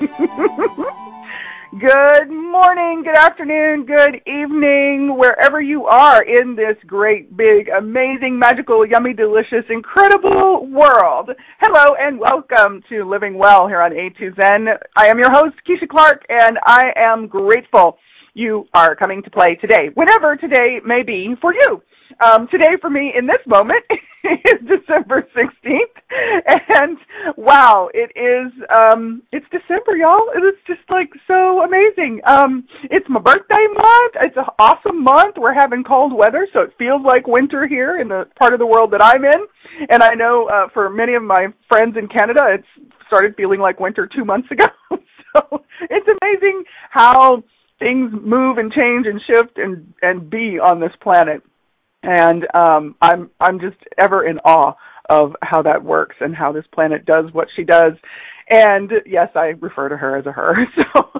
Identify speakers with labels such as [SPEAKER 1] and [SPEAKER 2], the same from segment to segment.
[SPEAKER 1] Good morning, good afternoon, good evening, wherever you are in this great, big, amazing, magical, yummy, delicious, incredible world. Hello and welcome to Living Well here on A2Zen. I am your host, Keisha Clark, and I am grateful you are coming to play today, whenever today may be for you. Um, today for me in this moment is December 16th. And wow, it is, um, it's December, y'all. It is just like so amazing. Um, it's my birthday month. It's an awesome month. We're having cold weather, so it feels like winter here in the part of the world that I'm in. And I know, uh, for many of my friends in Canada, it's started feeling like winter two months ago. so it's amazing how things move and change and shift and, and be on this planet and um, I'm I'm just ever in awe of how that works and how this planet does what she does. And yes, I refer to her as a her. So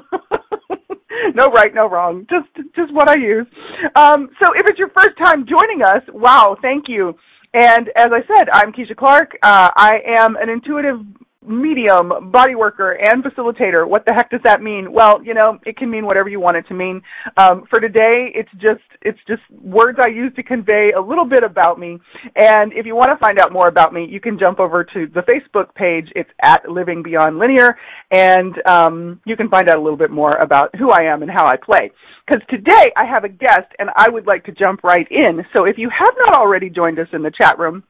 [SPEAKER 1] no right, no wrong, just just what I use. Um, so if it's your first time joining us, wow, thank you. And as I said, I'm Keisha Clark. Uh, I am an intuitive medium, body worker, and facilitator. What the heck does that mean? Well, you know, it can mean whatever you want it to mean. Um, for today, it's just it's just words I use to convey a little bit about me. And if you want to find out more about me, you can jump over to the Facebook page. It's at Living Beyond Linear, and um, you can find out a little bit more about who I am and how I play. Because today I have a guest, and I would like to jump right in. So if you have not already joined us in the chat room,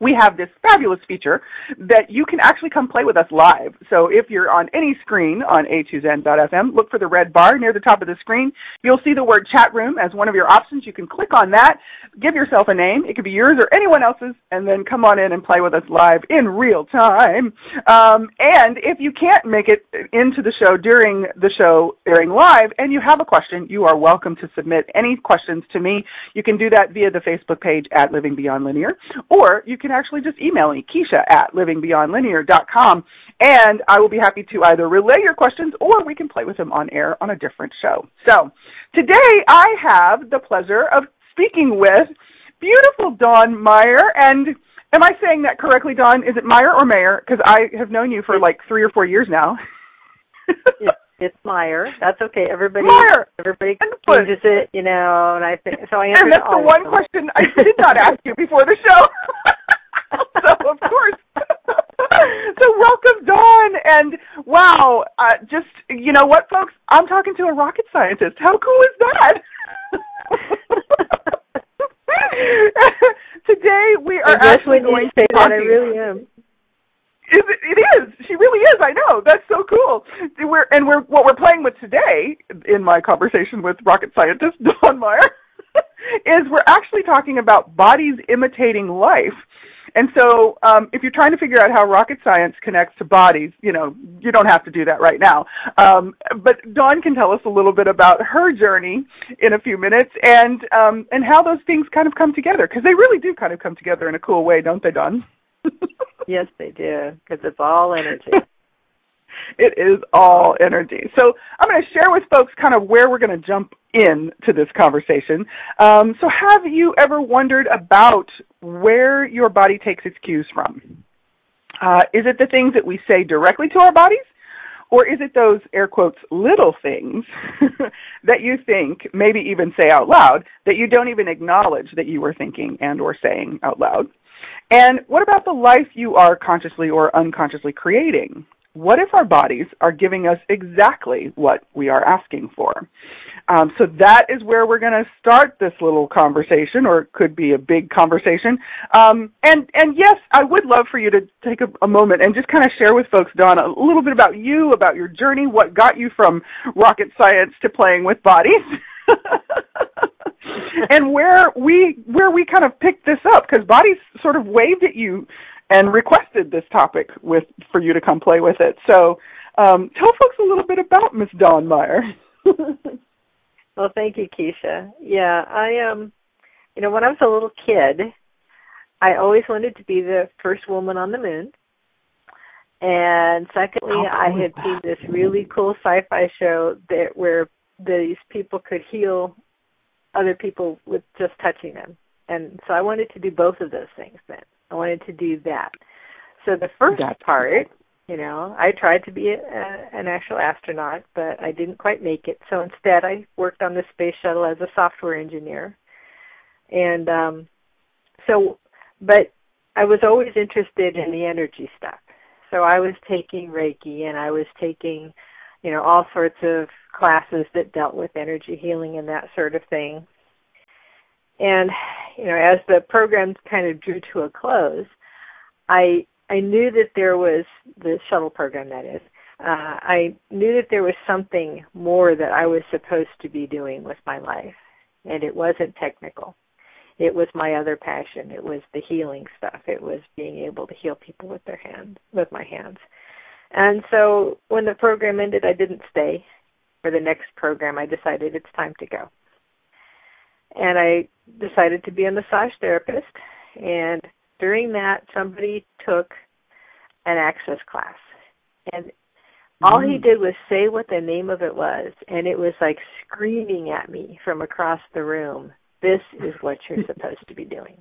[SPEAKER 1] we have this fabulous feature that you can actually come play with us live. So if you're on any screen on a2zen.fm, look for the red bar near the top of the screen. You'll see the word chat room as one of your options. You can click on that, give yourself a name. It could be yours or anyone else's, and then come on in and play with us live in real time. Um, and if you can't make it into the show during the show airing live and you have a question, you are welcome to submit any questions to me. You can do that via the Facebook page at Living Beyond Linear, or you can can actually just email me, Keisha at livingbeyondlinear.com, and I will be happy to either relay your questions or we can play with them on air on a different show. So today I have the pleasure of speaking with beautiful Dawn Meyer, and am I saying that correctly, Dawn? Is it Meyer or Mayer? Because I have known you for like three or four years now.
[SPEAKER 2] It's Meyer. That's okay. Everybody,
[SPEAKER 1] Meyer.
[SPEAKER 2] everybody changes it, you know. And I think so. I
[SPEAKER 1] answered. And that's the one question I did not ask you before the show. so of course. so welcome, Dawn, and wow, uh, just you know what, folks? I'm talking to a rocket scientist. How cool is that? Today we are actually going to
[SPEAKER 2] say that. I really am.
[SPEAKER 1] Is it, it is. She really is. I know. That's so cool. We're and we're what we're playing with today in my conversation with rocket scientist Dawn Meyer is we're actually talking about bodies imitating life. And so, um, if you're trying to figure out how rocket science connects to bodies, you know, you don't have to do that right now. Um, but Dawn can tell us a little bit about her journey in a few minutes and um, and how those things kind of come together because they really do kind of come together in a cool way, don't they, Dawn?
[SPEAKER 2] yes, they do because it's all energy.
[SPEAKER 1] It is all energy. So I'm going to share with folks kind of where we're going to jump in to this conversation. Um, so have you ever wondered about where your body takes its cues from? Uh, is it the things that we say directly to our bodies? Or is it those air quotes little things that you think, maybe even say out loud, that you don't even acknowledge that you were thinking and or saying out loud? And what about the life you are consciously or unconsciously creating? What if our bodies are giving us exactly what we are asking for? Um, so that is where we're going to start this little conversation, or it could be a big conversation. Um, and and yes, I would love for you to take a, a moment and just kind of share with folks, Donna, a little bit about you, about your journey, what got you from rocket science to playing with bodies. and where we where we kind of picked this up because bodies sort of waved at you and requested this topic with for you to come play with it. So um, tell folks a little bit about Miss Dawn Meyer.
[SPEAKER 2] well, thank you, Keisha. Yeah, I um, you know, when I was a little kid, I always wanted to be the first woman on the moon. And secondly, I had seen this really cool sci-fi show that where these people could heal other people with just touching them. And so I wanted to do both of those things then. I wanted to do that. So the first
[SPEAKER 1] That's
[SPEAKER 2] part, you know, I tried to be a, a, an actual astronaut, but I didn't quite make it. So instead, I worked on the space shuttle as a software engineer. And um so but I was always interested in the energy stuff. So I was taking Reiki and I was taking, you know, all sorts of classes that dealt with energy healing and that sort of thing. And, you know, as the program kind of drew to a close, I I knew that there was the shuttle program that is. Uh, I knew that there was something more that I was supposed to be doing with my life, and it wasn't technical it was my other passion. It was the healing stuff. It was being able to heal people with their hands, with my hands. And so when the program ended, I didn't stay. For the next program, I decided it's time to go. And I decided to be a massage therapist. And during that, somebody took an access class. And all he
[SPEAKER 1] Mm.
[SPEAKER 2] did was say what the name of it was, and it was like screaming at me from across the room this is what you're supposed to be doing.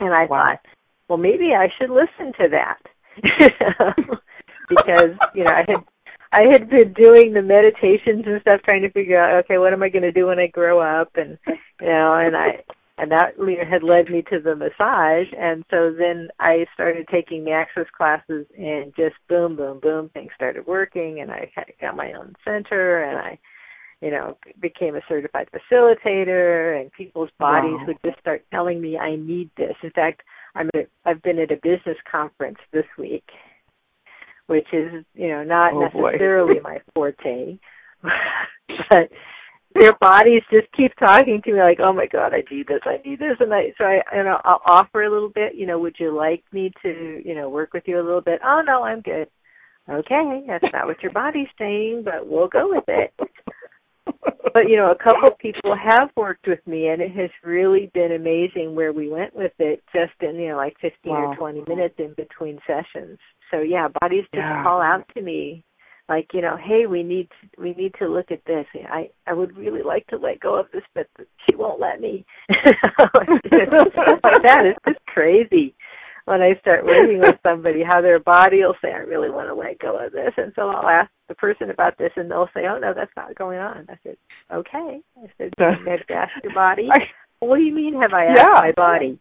[SPEAKER 2] And I
[SPEAKER 1] Wow.
[SPEAKER 2] thought, well, maybe I should listen to that. because, you know, I had I had been doing the meditations and stuff trying to figure out, okay, what am I going to do when I grow up? And you know, and I and that had led me to the massage. And so then I started taking the access classes and just boom boom boom things started working. And I got my own center and I you know, became a certified facilitator. And people's bodies
[SPEAKER 1] Wow.
[SPEAKER 2] would just start telling me I need this. In fact, I'm at, I've been at a business conference this week, which is, you know, not
[SPEAKER 1] Oh,
[SPEAKER 2] necessarily my forte. but their bodies just keep talking to me like, "Oh my god, I need this, I need this." And I so I and I'll, I'll offer a little bit, you know, would you like me to, you know, work with you a little bit? Oh no, I'm good. Okay, that's not what your body's saying, but we'll go with it but you know, a couple people have worked with me, and it has really been amazing where we went with it, just in you know like fifteen
[SPEAKER 1] Wow.
[SPEAKER 2] or twenty minutes in between sessions. So yeah, bodies just
[SPEAKER 1] Yeah.
[SPEAKER 2] call out to me, like you know, hey, we need to, we need to look at this. I I would really like to let go of this, but she won't let me. Stuff like that. It's just crazy when I start working with somebody, how their body will say, I really want to let go of this. And so I'll ask the person about this and they'll say, oh, no, that's not going on. I said, okay. I said, have you asked your body?
[SPEAKER 1] I,
[SPEAKER 2] what do you mean have I asked
[SPEAKER 1] Yeah.
[SPEAKER 2] my body?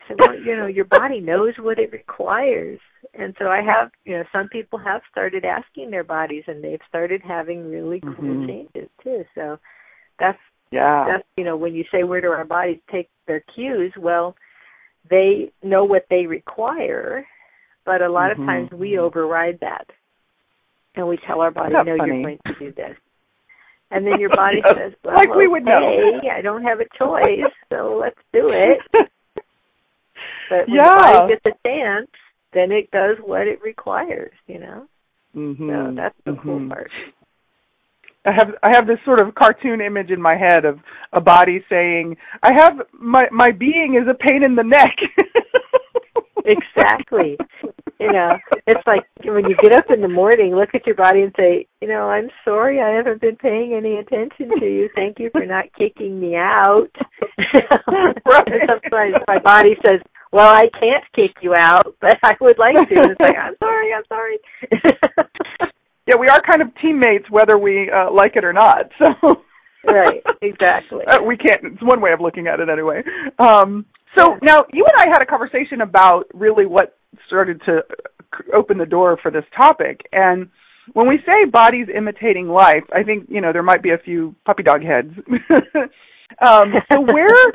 [SPEAKER 2] I said, well, you know, your body knows what it requires. And so I have, you know, some people have started asking their bodies and they've started having really cool
[SPEAKER 1] Mhm.
[SPEAKER 2] changes too. So that's
[SPEAKER 1] yeah.
[SPEAKER 2] that's you know when you say where do our bodies take their cues well they know what they require but a lot
[SPEAKER 1] Mhm.
[SPEAKER 2] of times we override that and we tell our body no
[SPEAKER 1] funny?
[SPEAKER 2] you're going to do this and then your body says well
[SPEAKER 1] like we would know.
[SPEAKER 2] i don't have a choice so let's do it but when
[SPEAKER 1] Yeah.
[SPEAKER 2] the body gets a chance then it does what it requires you know
[SPEAKER 1] hmm
[SPEAKER 2] so that's the cool
[SPEAKER 1] Mhm.
[SPEAKER 2] part
[SPEAKER 1] I have I have this sort of cartoon image in my head of a body saying, "I have my my being is a pain in the neck."
[SPEAKER 2] exactly. You know, it's like when you get up in the morning, look at your body and say, you know, I'm sorry I haven't been paying any attention to you. Thank you for not kicking me out. Sometimes my body says, well, I can't kick you out, but I would like to. And it's like, I'm sorry, I'm sorry.
[SPEAKER 1] yeah, we are kind of teammates whether we uh, like it or not. So
[SPEAKER 2] Right, exactly.
[SPEAKER 1] Uh, we can't. It's one way of looking at it, anyway. Um, so
[SPEAKER 2] Yeah.
[SPEAKER 1] now you and I had a conversation about really what started to open the door for this topic, and when we say bodies imitating life, I think you know there might be a few puppy dog heads. um, so where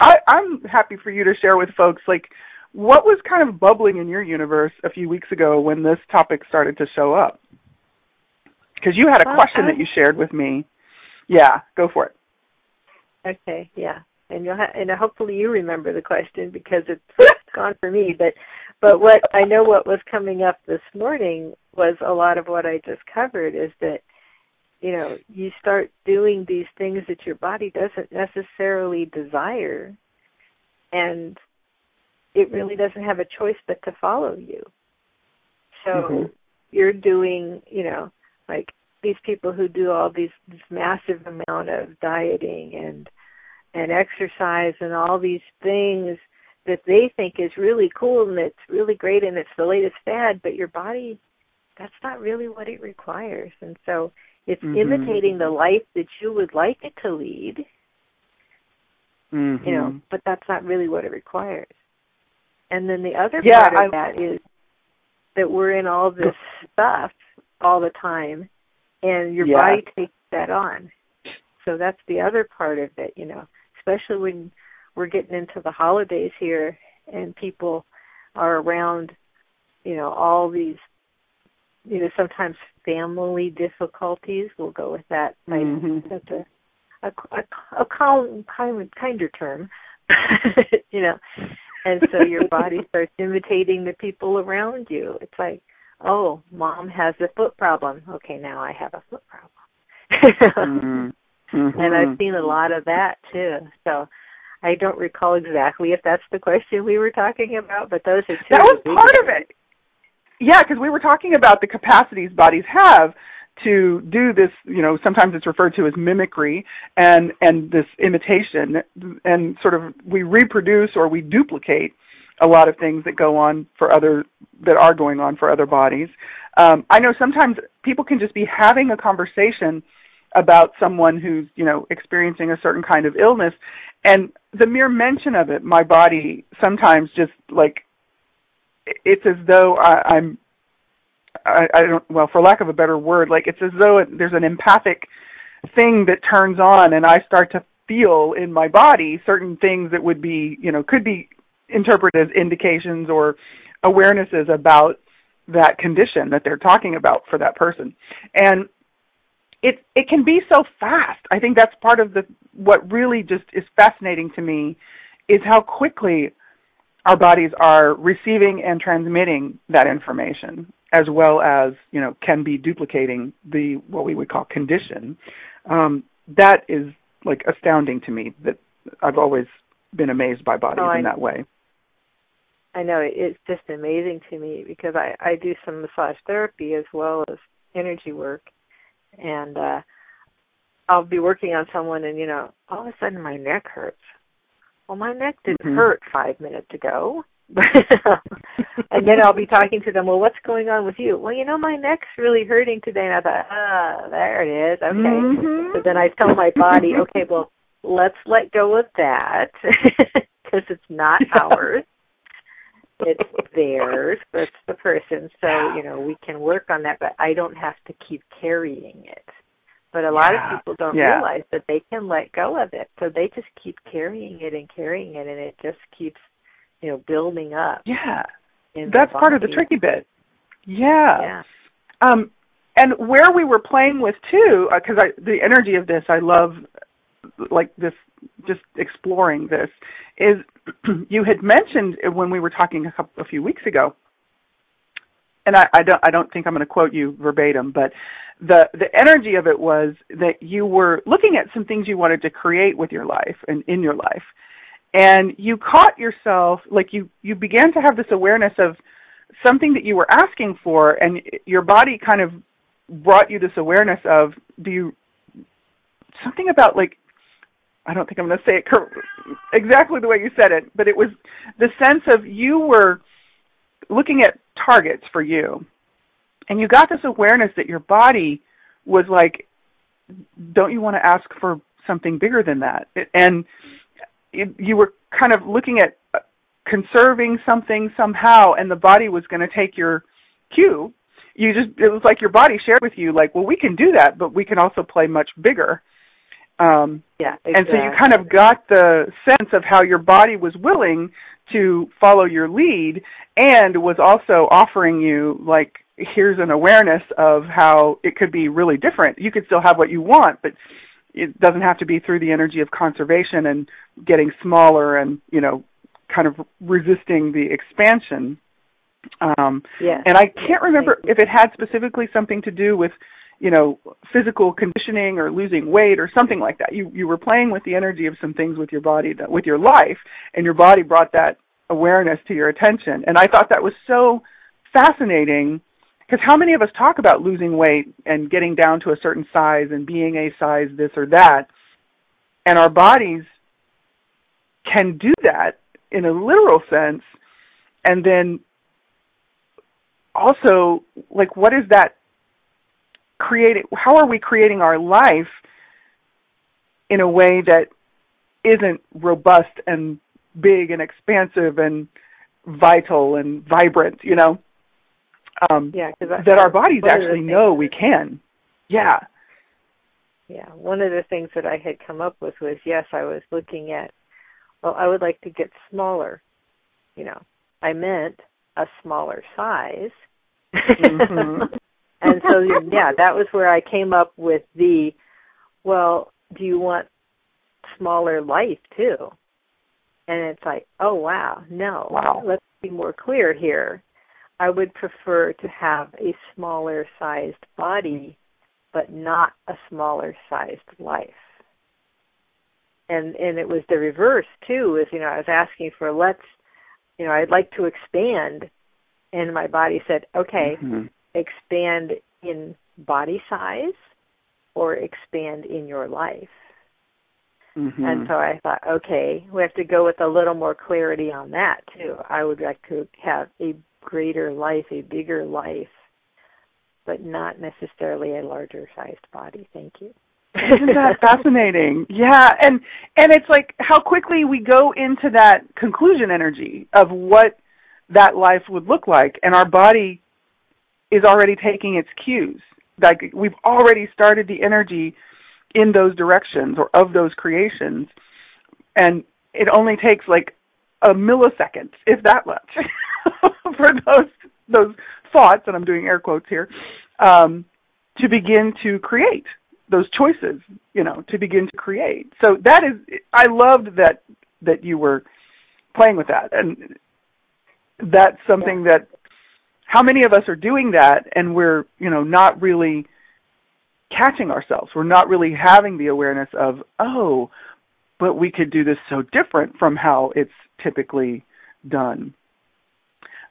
[SPEAKER 1] I, I'm happy for you to share with folks, like what was kind of bubbling in your universe a few weeks ago when this topic started to show up? Because you had a
[SPEAKER 2] Well,
[SPEAKER 1] question
[SPEAKER 2] I-
[SPEAKER 1] that you shared with me. Yeah, go for it.
[SPEAKER 2] Okay, yeah. And you'll ha- and hopefully you remember the question because it's gone for me. But but what I know what was coming up this morning was a lot of what I just covered is that you know, you start doing these things that your body doesn't necessarily desire and it really doesn't have a choice but to follow you. So mm-hmm. you're doing, you know, like these people who do all these this massive amount of dieting and and exercise and all these things that they think is really cool and it's really great and it's the latest fad, but your body that's not really what it requires. And so it's mm-hmm. imitating the life that you would like it to lead.
[SPEAKER 1] Mm-hmm.
[SPEAKER 2] You know, but that's not really what it requires. And then the other
[SPEAKER 1] yeah,
[SPEAKER 2] part of I, that is that we're in all this stuff all the time and your
[SPEAKER 1] yeah.
[SPEAKER 2] body takes that on. So that's the other part of it, you know, especially when we're getting into the holidays here and people are around, you know, all these you know, sometimes family difficulties. We'll go with that.
[SPEAKER 1] Mm-hmm.
[SPEAKER 2] That's a a, a, a calm, kind, kinder term. you know, and so your body starts imitating the people around you. It's like, oh, mom has a foot problem. Okay, now I have a foot
[SPEAKER 1] problem. mm-hmm. Mm-hmm.
[SPEAKER 2] And I've seen a lot of that too. So I don't recall exactly if that's the question we were talking about, but those are two.
[SPEAKER 1] That was part of it. Yeah, because we were talking about the capacities bodies have to do this, you know, sometimes it's referred to as mimicry and and this imitation and sort of we reproduce or we duplicate a lot of things that go on for other that are going on for other bodies. Um, I know sometimes people can just be having a conversation about someone who's you know experiencing a certain kind of illness, and the mere mention of it, my body sometimes just like it's as though I, I'm I, I don't well for lack of a better word like it's as though it, there's an empathic thing that turns on and I start to feel in my body certain things that would be you know could be interpreted as indications or awarenesses about that condition that they're talking about for that person. And it it can be so fast. I think that's part of the what really just is fascinating to me is how quickly our bodies are receiving and transmitting that information as well as you know can be duplicating the what we would call condition. Um, that is like astounding to me that I've always been amazed by bodies
[SPEAKER 2] oh,
[SPEAKER 1] in that way
[SPEAKER 2] I know it's just amazing to me because I I do some massage therapy as well as energy work and uh I'll be working on someone and you know all of a sudden my neck hurts well, my neck didn't mm-hmm. hurt five minutes ago. and then I'll be talking to them, well, what's going on with you? Well, you know, my neck's really hurting today. And I thought, ah, there it is. Okay.
[SPEAKER 1] Mm-hmm.
[SPEAKER 2] So then I tell my body, okay, well, let's let go of that because it's not ours. It's theirs. It's the person. So, you know, we can work on that, but I don't have to keep carrying it. But a lot
[SPEAKER 1] yeah.
[SPEAKER 2] of people don't
[SPEAKER 1] yeah.
[SPEAKER 2] realize that they can let go of it. So they just keep carrying it and carrying it and it just keeps, you know, building up.
[SPEAKER 1] Yeah. That's part of the tricky bit. Yeah.
[SPEAKER 2] Yeah.
[SPEAKER 1] Um and where we were playing with too because uh, I the energy of this I love like this just exploring this is you had mentioned when we were talking a, couple, a few weeks ago and I, I don't I don't think I'm going to quote you verbatim, but the the energy of it was that you were looking at some things you wanted to create with your life and in your life, and you caught yourself like you you began to have this awareness of something that you were asking for, and your body kind of brought you this awareness of do you something about like I don't think I'm going to say it exactly the way you said it, but it was the sense of you were looking at targets for you. And you got this awareness that your body was like don't you want to ask for something bigger than that? And it, you were kind of looking at uh, conserving something somehow and the body was going to take your cue. You just it was like your body shared with you like well we can do that but we can also play much bigger um
[SPEAKER 2] yeah
[SPEAKER 1] exactly. and so you kind of got the sense of how your body was willing to follow your lead and was also offering you like here's an awareness of how it could be really different. You could still have what you want, but it doesn't have to be through the energy of conservation and getting smaller and, you know, kind of resisting the expansion Um,
[SPEAKER 2] yeah.
[SPEAKER 1] And I can't remember if it had specifically something to do with, you know, physical conditioning or losing weight or something like that. You you were playing with the energy of some things with your body, that, with your life, and your body brought that awareness to your attention. And I thought that was so fascinating because how many of us talk about losing weight and getting down to a certain size and being a size this or that, and our bodies can do that in a literal sense, and then also like what is that creating how are we creating our life in a way that isn't robust and big and expansive and vital and vibrant you know? Um
[SPEAKER 2] yeah cause
[SPEAKER 1] I, that our bodies actually know we can. Yeah.
[SPEAKER 2] Yeah one of the things that i had come up with was yes i was looking at well i would like to get smaller you know. I meant a smaller size.
[SPEAKER 1] Mm-hmm.
[SPEAKER 2] and so yeah that was where i came up with the well do you want smaller life too? And it's like oh wow no.
[SPEAKER 1] Wow.
[SPEAKER 2] let's be more clear here. I would prefer to have a smaller sized body but not a smaller sized life. And and it was the reverse too is you know i was asking for let's you know i'd like to expand. And my body said, okay,
[SPEAKER 1] mm-hmm.
[SPEAKER 2] Expand in body size or expand in your life.
[SPEAKER 1] Mm-hmm.
[SPEAKER 2] And so I thought, okay, we have to go with a little more clarity on that too. I would like to have a greater life, a bigger life, but not necessarily a larger sized body. Thank you.
[SPEAKER 1] Isn't that fascinating? Yeah, and and it's like how quickly we go into that conclusion energy of what that life would look like and our body is already taking its cues. Like we've already started the energy in those directions or of those creations and it only takes like a millisecond if that much for those those thoughts and i'm doing air quotes here um, to begin to create those choices you know to begin to create. So that is i loved that that you were playing with that and that's something that how many of us are doing that and we're you know not really catching ourselves we're not really having the awareness of oh but we could do this so different from how it's typically done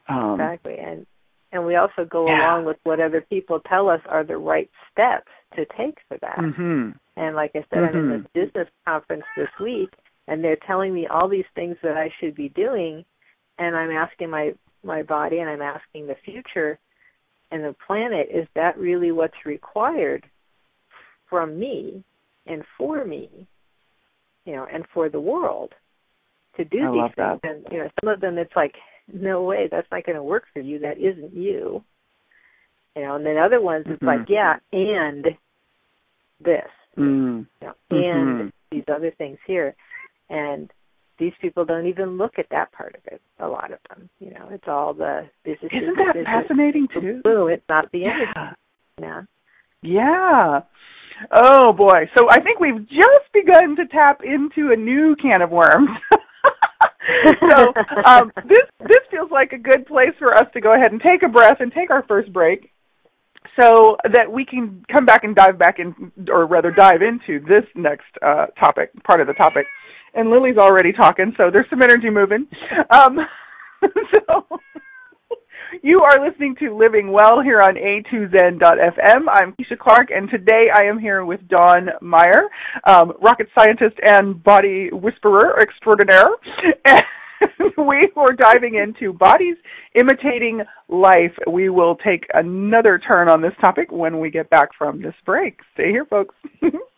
[SPEAKER 2] um, exactly and and we also go
[SPEAKER 1] yeah.
[SPEAKER 2] along with what other people tell us are the right steps to take for that
[SPEAKER 1] mm-hmm.
[SPEAKER 2] and like i said
[SPEAKER 1] mm-hmm.
[SPEAKER 2] i'm in this business conference this week and they're telling me all these things that i should be doing and I'm asking my my body and I'm asking the future and the planet is that really what's required from me and for me you know and for the world to do
[SPEAKER 1] I
[SPEAKER 2] these things
[SPEAKER 1] that.
[SPEAKER 2] and you know some of them it's like no way that's not going to work for you that isn't you you know and then other ones it's
[SPEAKER 1] mm-hmm.
[SPEAKER 2] like yeah and this
[SPEAKER 1] mm.
[SPEAKER 2] you know,
[SPEAKER 1] mm-hmm.
[SPEAKER 2] and these other things here and these people don't even look at that part of it. A lot of them, you know, it's all the this is
[SPEAKER 1] Isn't that
[SPEAKER 2] this
[SPEAKER 1] fascinating
[SPEAKER 2] is,
[SPEAKER 1] too?
[SPEAKER 2] Boom, it's not the
[SPEAKER 1] yeah.
[SPEAKER 2] energy. Yeah.
[SPEAKER 1] Yeah. Oh boy. So I think we've just begun to tap into a new can of worms. so um, this this feels like a good place for us to go ahead and take a breath and take our first break so that we can come back and dive back in or rather dive into this next uh, topic part of the topic and Lily's already talking, so there's some energy moving. Um, so you are listening to Living Well here on A2Zen.fm. I'm Keisha Clark, and today I am here with Dawn Meyer, um, rocket scientist and body whisperer extraordinaire. We were diving into bodies imitating life. We will take another turn on this topic when we get back from this break. Stay here, folks.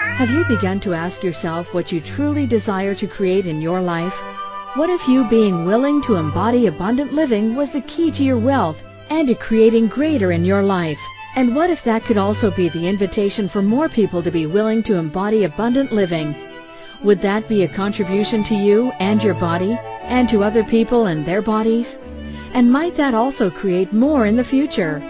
[SPEAKER 3] Have you begun to ask yourself what you truly desire to create in your life? What if you being willing to embody abundant living was the key to your wealth and to creating greater in your life? And what if that could also be the invitation for more people to be willing to embody abundant living? Would that be a contribution to you and your body and to other people and their bodies? And might that also create more in the future?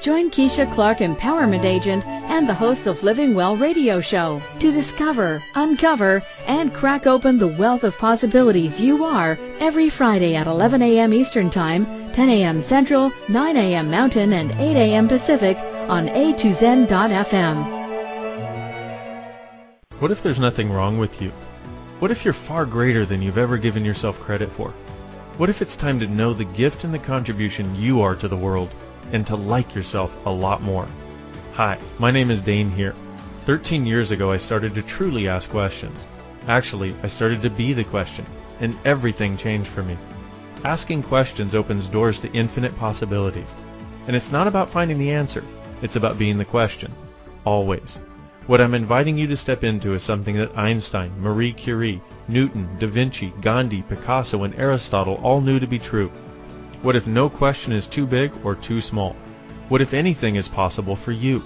[SPEAKER 3] Join Keisha Clark, Empowerment Agent, and the host of Living Well radio show to discover, uncover, and crack open the wealth of possibilities you are every Friday at 11 a.m. Eastern Time, 10 a.m. Central, 9 a.m. Mountain, and 8 a.m. Pacific on a2zen.fm.
[SPEAKER 4] What if there's nothing wrong with you? What if you're far greater than you've ever given yourself credit for? What if it's time to know the gift and the contribution you are to the world and to like yourself a lot more? Hi, my name is Dain Heer. 13 years ago, I started to truly ask questions. Actually, I started to be the question, and everything changed for me. Asking questions opens doors to infinite possibilities. And it's not about finding the answer, it's about being the question. Always. What I'm inviting you to step into is something that Einstein, Marie Curie, Newton, Da Vinci, Gandhi, Picasso, and Aristotle all knew to be true. What if no question is too big or too small? What if anything is possible for you?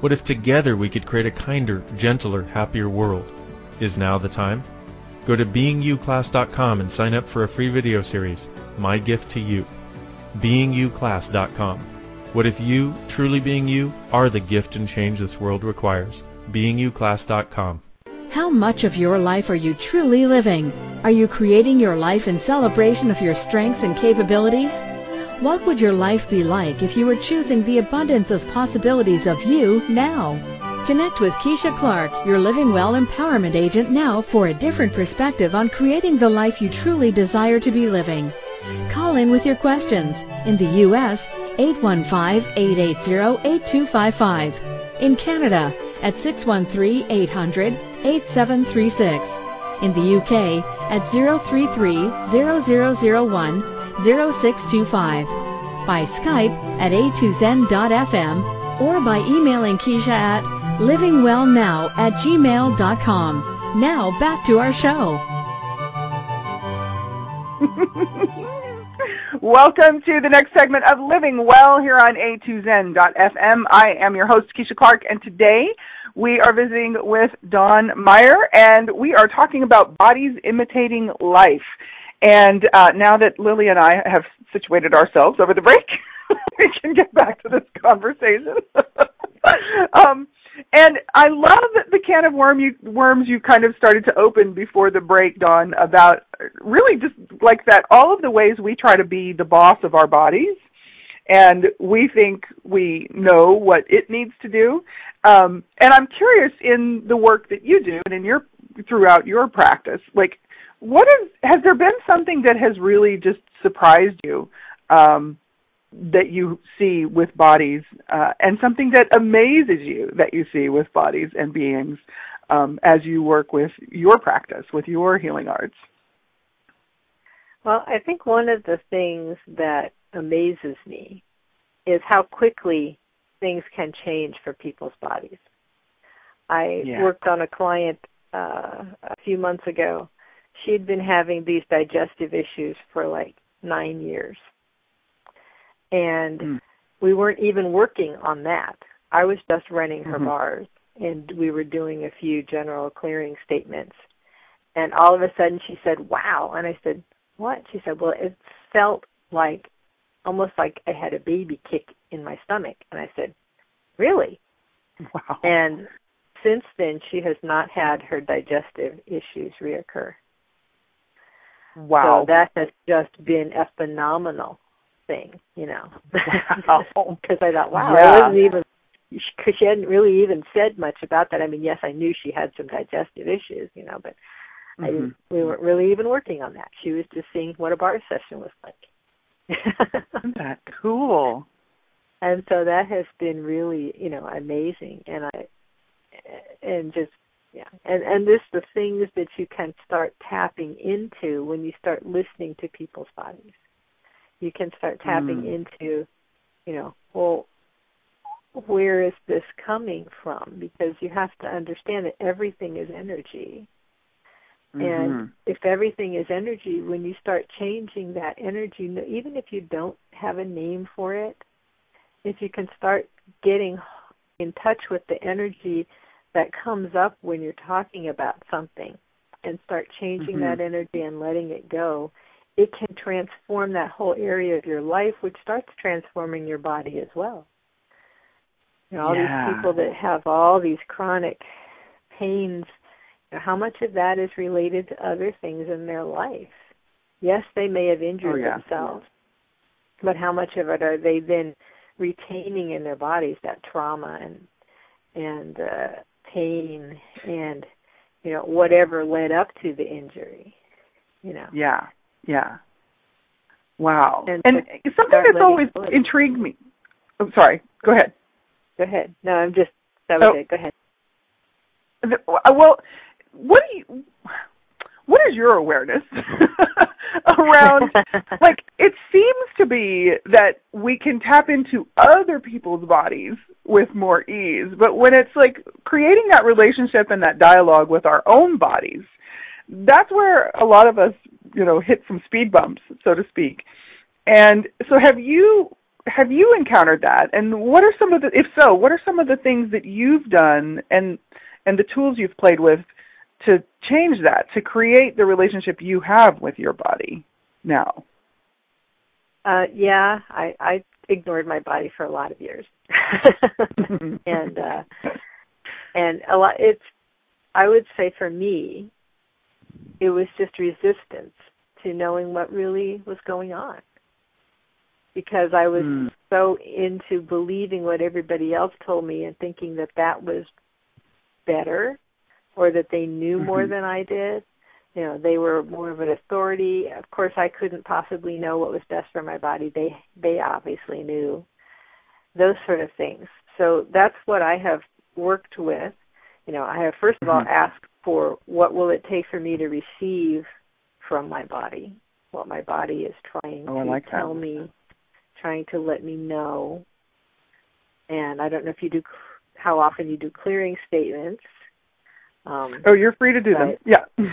[SPEAKER 4] What if together we could create a kinder, gentler, happier world? Is now the time? Go to beingyouclass.com and sign up for a free video series, My Gift to You. beingyouclass.com. What if you, truly being you, are the gift and change this world requires? beingyouclass.com.
[SPEAKER 3] How much of your life are you truly living? Are you creating your life in celebration of your strengths and capabilities? What would your life be like if you were choosing the abundance of possibilities of you now? Connect with Keisha Clark, your Living Well Empowerment Agent now for a different perspective on creating the life you truly desire to be living. Call in with your questions. In the U.S., 815-880-8255. In Canada, at 613-800-8736. In the UK, at 033-0001 0625, by Skype at a2zen.fm, or by emailing Keisha at livingwellnow at gmail.com. Now back to our show.
[SPEAKER 1] Welcome to the next segment of Living Well here on A2Zen.fm. I am your host, Keisha Clark, and today we are visiting with Dawn Meyer, and we are talking about bodies imitating life. And uh, now that Lily and I have situated ourselves over the break, we can get back to this conversation. um, and I love the can of worm you, worms you kind of started to open before the break, Dawn, about really just like that, all of the ways we try to be the boss of our bodies. And we think we know what it needs to do. Um, and I'm curious in the work that you do and in your throughout your practice, like what is has there been something that has really just surprised you um, that you see with bodies, uh, and something that amazes you that you see with bodies and beings um, as you work with your practice, with your healing arts?
[SPEAKER 2] Well, I think one of the things that amazes me is how quickly things can change for people's bodies. I yeah. worked on a client uh, a few months ago she'd been having these digestive issues for like nine years. And mm. we weren't even working on that. I was just running her mm-hmm. bars and we were doing a few general clearing statements. And all of a sudden she said, Wow and I said, What? She said, Well it felt like almost like I had a baby kick in my stomach and I said, Really?
[SPEAKER 1] Wow.
[SPEAKER 2] And since then she has not had her digestive issues reoccur.
[SPEAKER 1] Wow.
[SPEAKER 2] So that has just been a phenomenal thing, you know. Because. I thought, wow, yeah. I wasn't even because she hadn't really even said much about that. I mean, yes, I knew she had some digestive issues, you know, but mm-hmm. I didn't, we weren't really even working on that. She was just seeing what a bar session was like.
[SPEAKER 1] Isn't that cool?
[SPEAKER 2] And so that has been really, you know, amazing, and I, and just yeah and and this the things that you can start tapping into when you start listening to people's bodies you can start tapping mm. into you know well where is this coming from because you have to understand that everything is energy mm-hmm. and if everything is energy when you start changing that energy even if you don't have a name for it if you can start getting in touch with the energy that comes up when you're talking about something and start changing mm-hmm. that energy and letting it go, it can transform that whole area of your life, which starts transforming your body as well. You know, all
[SPEAKER 1] Yeah.
[SPEAKER 2] these people that have all these chronic pains, you know, how much of that is related to other things in their life? Yes, they may have injured
[SPEAKER 1] Oh, yeah.
[SPEAKER 2] themselves, but how much of it are they then retaining in their bodies that trauma and and uh, pain and you know whatever led up to the injury? You know.
[SPEAKER 1] Yeah, yeah. Wow.
[SPEAKER 2] And
[SPEAKER 1] And, something that's always intrigued me. I'm sorry. Go ahead.
[SPEAKER 2] Go ahead. No, I'm just that was
[SPEAKER 1] Oh.
[SPEAKER 2] it. Go ahead.
[SPEAKER 1] Uh, Well, what do you? What is your awareness around? like, it seems to be that we can tap into other people's bodies with more ease, but when it's like creating that relationship and that dialogue with our own bodies, that's where a lot of us, you know, hit some speed bumps, so to speak. And so, have you have you encountered that? And what are some of the, if so, what are some of the things that you've done and and the tools you've played with to change that, to create the relationship you have with your body now?
[SPEAKER 2] Uh, yeah, I, I ignored my body for a lot of years, and uh, and a lot. It's I would say for me, it was just resistance to knowing what really was going on, because I was
[SPEAKER 1] Mm.
[SPEAKER 2] so into believing what everybody else told me and thinking that that was better, or that they knew more
[SPEAKER 1] Mhm.
[SPEAKER 2] than I did you know they were more of an authority of course i couldn't possibly know what was best for my body they they obviously knew those sort of things so that's what i have worked with you know i have first of all
[SPEAKER 1] Mhm.
[SPEAKER 2] asked for what will it take for me to receive from my body what my body is trying
[SPEAKER 1] Oh,
[SPEAKER 2] to
[SPEAKER 1] like that.
[SPEAKER 2] tell me trying to let me know and i don't know if you do how often you do clearing statements um,
[SPEAKER 1] Oh, you're free to do them. Yeah.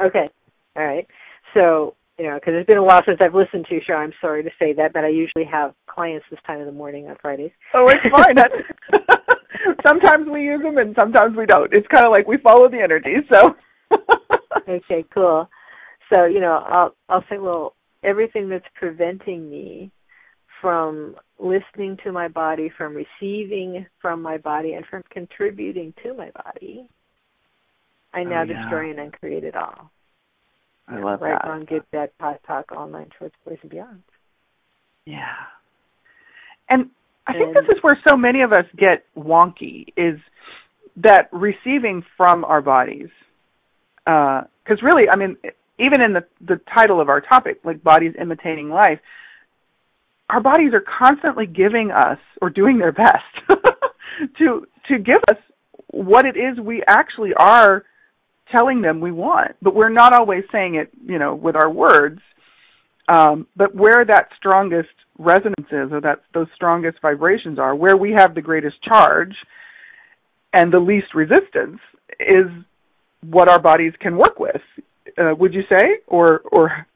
[SPEAKER 2] okay. All right. So, you know, because it's been a while since I've listened to your show. I'm sorry to say that, but I usually have clients this time of the morning on Fridays.
[SPEAKER 1] oh, it's fine. Sometimes we use them and sometimes we don't. It's kind of like we follow the energy. So.
[SPEAKER 2] okay, cool. So, you know, I'll I'll say, well, everything that's preventing me from listening to my body, from receiving from my body, and from contributing to my body, I oh, now
[SPEAKER 1] Oh, yeah.
[SPEAKER 2] destroy and uncreate it all.
[SPEAKER 1] I love
[SPEAKER 2] right,
[SPEAKER 1] that.
[SPEAKER 2] wrong, good, bad, POD, talk, all nine, towards boys and beyond.
[SPEAKER 1] Yeah. And I think this is where so many of us get wonky is that receiving from our bodies. Because really, I mean, even in the the title of our topic, like bodies imitating life, our bodies are constantly giving us or doing their best to to give us what it is we actually are telling them we want, but we're not always saying it, you know, with our words. Um, but where that strongest resonance is, or that those strongest vibrations are, where we have the greatest charge and the least resistance, is what our bodies can work with. Uh, would you say, or or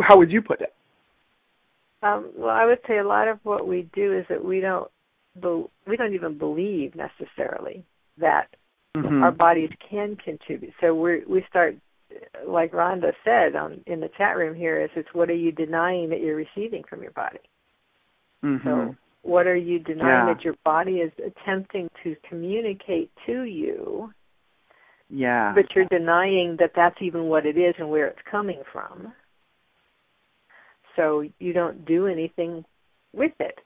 [SPEAKER 1] how would you put it?
[SPEAKER 2] Um, well, I would say a lot of what we do is that we don't be, we don't even believe necessarily that
[SPEAKER 1] Mhm.
[SPEAKER 2] our bodies can contribute. So we we start like Rhonda said on in the chat room here is it's what are you denying that you're receiving from your body?
[SPEAKER 1] Mhm.
[SPEAKER 2] So what are you denying
[SPEAKER 1] Yeah.
[SPEAKER 2] that your body is attempting to communicate to you,
[SPEAKER 1] yeah.
[SPEAKER 2] but you're denying that that's even what it is and where it's coming from? So you don't do anything with it.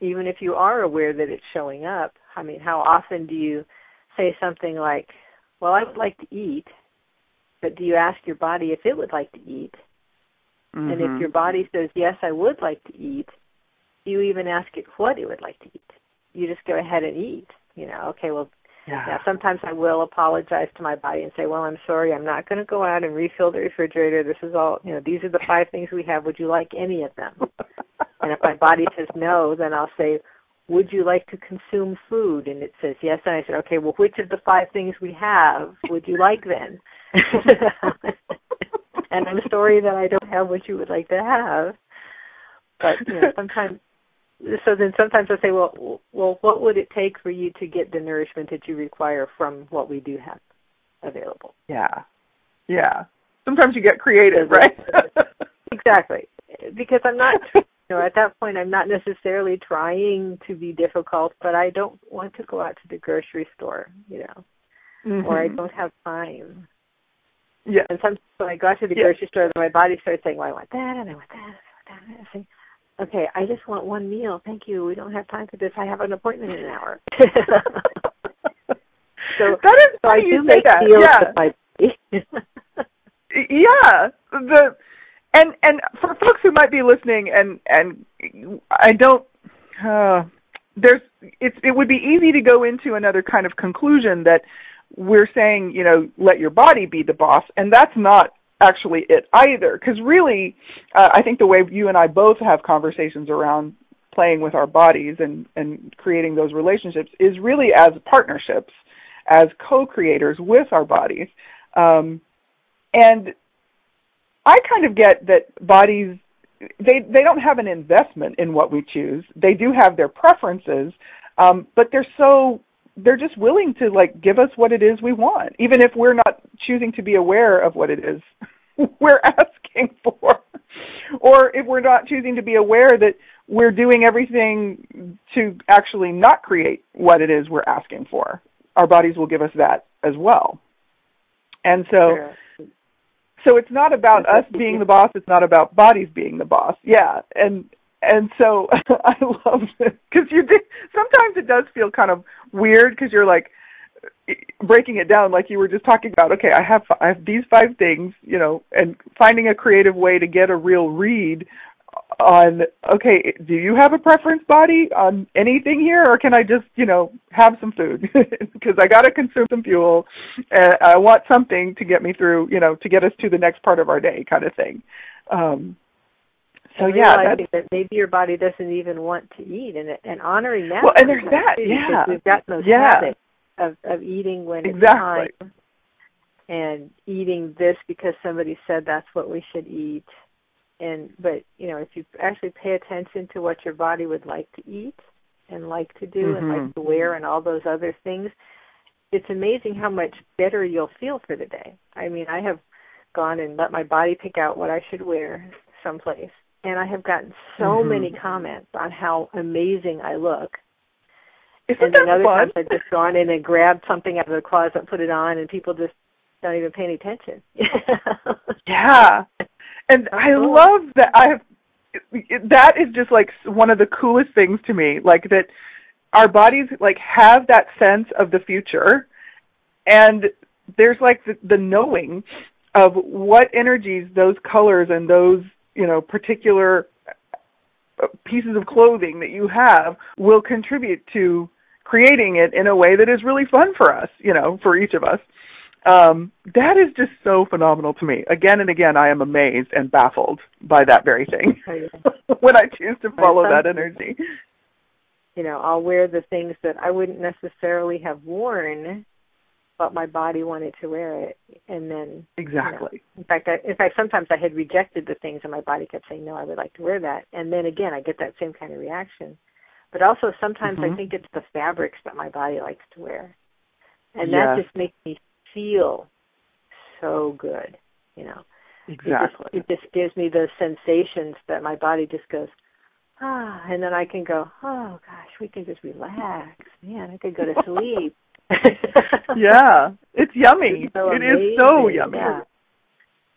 [SPEAKER 2] Even if you are aware that it's showing up, I mean, how often do you say something like, Well, I would like to eat, but do you ask your body if it would like to eat? And if
[SPEAKER 1] Mhm.
[SPEAKER 2] your body says, Yes, I would like to eat, do you even ask it what it would like to eat? You just go ahead and eat. You know, okay, well,
[SPEAKER 1] yeah.
[SPEAKER 2] now, sometimes I will apologize to my body and say, "Well, I'm sorry, I'm not going to go out and refill the refrigerator. This is all, you know, these are the five things we have. Would you like any of them?" And if my body says no, then I'll say, "Would you like to consume food?" And it says yes, and I said, "Okay, well, which of the five things we have would you like then?" and I'm sorry that I don't have what you would like to have. But you know, sometimes so then sometimes I say, well, well, what would it take for you to get the nourishment that you require from what we do have available?
[SPEAKER 1] yeah. Yeah. Sometimes you get creative, right?
[SPEAKER 2] Exactly, because I'm not You know, at that point, I'm not necessarily trying to be difficult, but I don't want to go out to the grocery store, you know,
[SPEAKER 1] mm-hmm.
[SPEAKER 2] or I don't have time.
[SPEAKER 1] Yeah.
[SPEAKER 2] And sometimes when I go out to the
[SPEAKER 1] yeah.
[SPEAKER 2] grocery store, then my body starts saying, "Well, I want that, and I want that, and I want that." And I say, "Okay, I just want one meal. Thank you. We don't have time for this. I have an appointment in an hour." so
[SPEAKER 1] that is
[SPEAKER 2] so I
[SPEAKER 1] you
[SPEAKER 2] do
[SPEAKER 1] say
[SPEAKER 2] make
[SPEAKER 1] that.
[SPEAKER 2] deals
[SPEAKER 1] yeah.
[SPEAKER 2] with my
[SPEAKER 1] yeah. The and and for folks who might be listening and and I don't uh there's it's it would be easy to go into another kind of conclusion that we're saying, you know, let your body be the boss and that's not actually it either because really uh, I think the way you and I both have conversations around playing with our bodies and and creating those relationships is really as partnerships as co-creators with our bodies um and I kind of get that bodies they they don't have an investment in what we choose. They do have their preferences, um, but they're so they're just willing to like give us what it is we want, even if we're not choosing to be aware of what it is we're asking for, or if we're not choosing to be aware that we're doing everything to actually not create what it is we're asking for. Our bodies will give us that as well, and so.
[SPEAKER 2] Sure
[SPEAKER 1] so it's not about us being the boss it's not about bodies being the boss yeah and and so i love it because you do sometimes it does feel kind of weird because you're like breaking it down like you were just talking about okay i have i have these five things you know and finding a creative way to get a real read on okay do you have a preference body on anything here or can i just you know have some food? Because i got to consume some fuel and i want something to get me through you know to get us to the next part of our day kind of thing. Um so yeah
[SPEAKER 2] realizing that maybe your body doesn't even want to eat and and honoring that
[SPEAKER 1] well and there's that yeah.
[SPEAKER 2] we've gotten those
[SPEAKER 1] yeah.
[SPEAKER 2] habits of of eating when
[SPEAKER 1] exactly.
[SPEAKER 2] it's time and eating this because somebody said that's what we should eat. And but you know if you actually pay attention to what your body would like to eat and like to do
[SPEAKER 1] mm-hmm.
[SPEAKER 2] and like to wear and all those other things it's amazing how much better you'll feel for the day. I mean i have gone and let my body pick out what i should wear someplace and i have gotten so
[SPEAKER 1] mm-hmm.
[SPEAKER 2] many comments on how amazing i look
[SPEAKER 1] Isn't
[SPEAKER 2] and then other
[SPEAKER 1] fun?
[SPEAKER 2] times I've just gone in and grabbed something out of the closet and put it on, and people just don't even pay any attention.
[SPEAKER 1] yeah, and I love that. I have that is just like one of the coolest things to me. Like that, our bodies like have that sense of the future, and there's like the, the knowing of what energies those colors and those you know particular pieces of clothing that you have will contribute to creating it in a way that is really fun for us, you know, for each of us. Um, that is just so phenomenal to me. Again and again, I am amazed and baffled by that very thing when I choose to follow that energy.
[SPEAKER 2] You know, I'll wear the things that I wouldn't necessarily have worn, but my body wanted to wear it, and then
[SPEAKER 1] exactly.
[SPEAKER 2] You know, in fact, I, in fact, sometimes I had rejected the things, and my body kept saying, "No, I would like to wear that," and then again, I get that same kind of reaction. But also, sometimes
[SPEAKER 1] mm-hmm.
[SPEAKER 2] I think it's the fabrics that my body likes to wear, and
[SPEAKER 1] yes.
[SPEAKER 2] that just makes me feel so good. You know,
[SPEAKER 1] exactly.
[SPEAKER 2] It just, it just gives me those sensations that my body just goes, ah, and then I can go, oh gosh, we can just relax. Man, I could go to sleep.
[SPEAKER 1] Yeah, it's yummy.
[SPEAKER 2] It's so
[SPEAKER 1] it is so yummy.
[SPEAKER 2] Yeah.